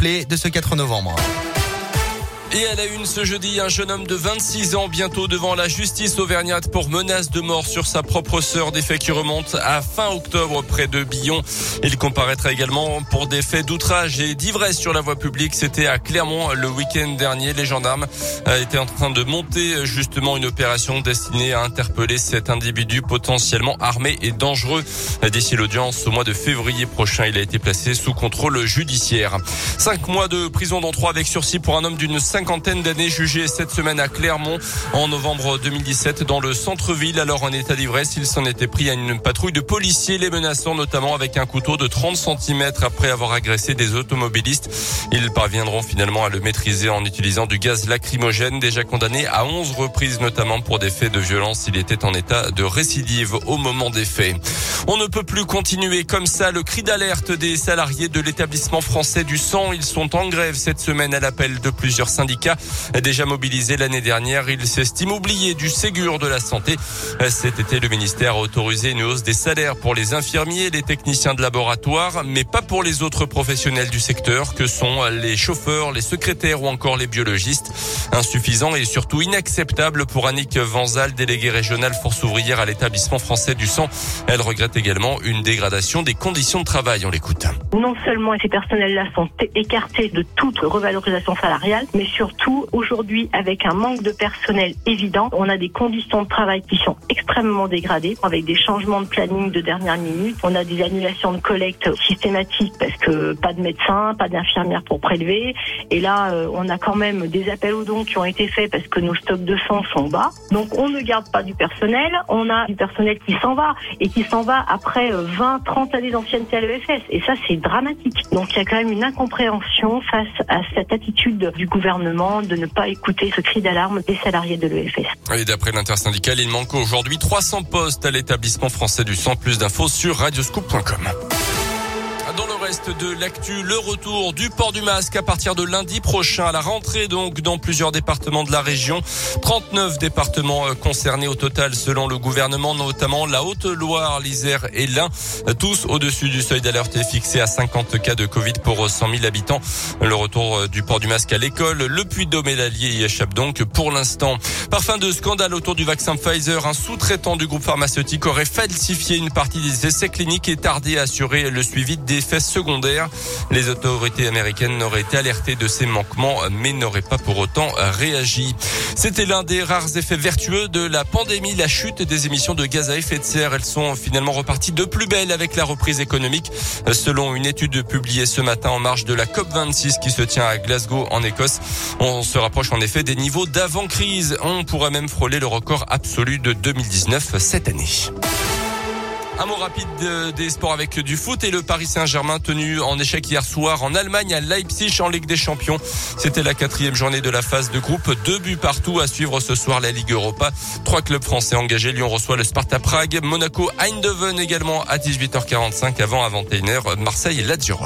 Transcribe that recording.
de ce 4 novembre. Et à la une ce jeudi, un jeune homme de 26 ans bientôt devant la justice auvergnate pour menace de mort sur sa propre sœur, des faits qui remontent à fin octobre près de Billon. Il comparaîtra également pour des faits d'outrage et d'ivresse sur la voie publique. C'était à Clermont le week-end dernier. Les gendarmes étaient en train de monter justement une opération destinée à interpeller cet individu potentiellement armé et dangereux. D'ici l'audience au mois de février prochain, il a été placé sous contrôle judiciaire. Cinq mois de prison dans trois avec sursis pour un homme d'une cinquantaine d'années jugé cette semaine à Clermont en novembre 2017 dans le centre-ville. Alors en état d'ivresse, il s'en était pris à une patrouille de policiers, les menaçant notamment avec un couteau de 30 cm après avoir agressé des automobilistes. Ils parviendront finalement à le maîtriser en utilisant du gaz lacrymogène, déjà condamné à 11 reprises notamment pour des faits de violence. Il était en état de récidive au moment des faits. On ne peut plus continuer comme ça. Le cri d'alerte des salariés de l'établissement français du sang. Ils sont en grève cette semaine à l'appel de plusieurs syndicats syndicat déjà mobilisé l'année dernière. Il s'estime oublié du Ségur de la santé. Cet été, le ministère a autorisé une hausse des salaires pour les infirmiers et les techniciens de laboratoire, mais pas pour les autres professionnels du secteur que sont les chauffeurs, les secrétaires ou encore les biologistes. Insuffisant et surtout inacceptable pour Annick Vanzal, déléguée régionale force ouvrière à l'établissement français du sang. Elle regrette également une dégradation des conditions de travail. On l'écoute. Non seulement ces personnels-là sont écartés de toute revalorisation salariale, mais surtout aujourd'hui avec un manque de personnel évident, on a des conditions de travail qui sont extrêmement dégradées avec des changements de planning de dernière minute. On a des annulations de collecte systématiques parce que pas de médecins, pas d'infirmières pour prélever. Et là, euh, on a quand même des appels aux dons qui ont été faits parce que nos stocks de sang sont bas. Donc on ne garde pas du personnel, on a du personnel qui s'en va et qui s'en va après 20, euh, 30 années d'ancienneté à l'EFS. Et ça, c'est dramatique. Donc il y a quand même une incompréhension face à cette attitude du gouvernement de ne pas écouter ce cri d'alarme des salariés de l'EFS. Et d'après l'intersyndicale, il manque aujourd'hui 300 postes à l'établissement français du sang. Plus d'infos sur radioscoop.com reste de l'actu, le retour du port du masque à partir de lundi prochain à la rentrée donc dans plusieurs départements de la région. 39 départements euh, concernés au total selon le gouvernement, notamment la Haute-Loire, l'Isère et l'Ain. Tous au-dessus du seuil d'alerte fixé à 50 cas de Covid pour 100 000 habitants. Le retour euh, du port du masque à l'école, le Puy-de-Dôme et l'Allier y échappe donc pour l'instant. Par fin de scandale autour du vaccin Pfizer, un sous-traitant du groupe pharmaceutique aurait falsifié une partie des essais cliniques et tardé à assurer le suivi des effets secondaires. Les autorités américaines n'auraient été alertées de ces manquements, mais n'auraient pas pour autant réagi. C'était l'un des rares effets vertueux de la pandémie, la chute des émissions de gaz à effet de serre. Elles sont finalement reparties de plus belle avec la reprise économique, selon une étude publiée ce matin en marge de la COP26 qui se tient à Glasgow en Écosse. On se rapproche en effet des niveaux d'avant-crise. On pourrait même frôler le record absolu de 2019 cette année. Un mot rapide des sports avec du foot et le Paris Saint-Germain tenu en échec hier soir en Allemagne à Leipzig en Ligue des Champions. C'était la quatrième journée de la phase de groupe. Deux buts partout à suivre ce soir la Ligue Europa. Trois clubs français engagés. Lyon reçoit le Sparta Prague. Monaco Eindhoven également à 18h45 avant à 21h. Marseille et Lazio.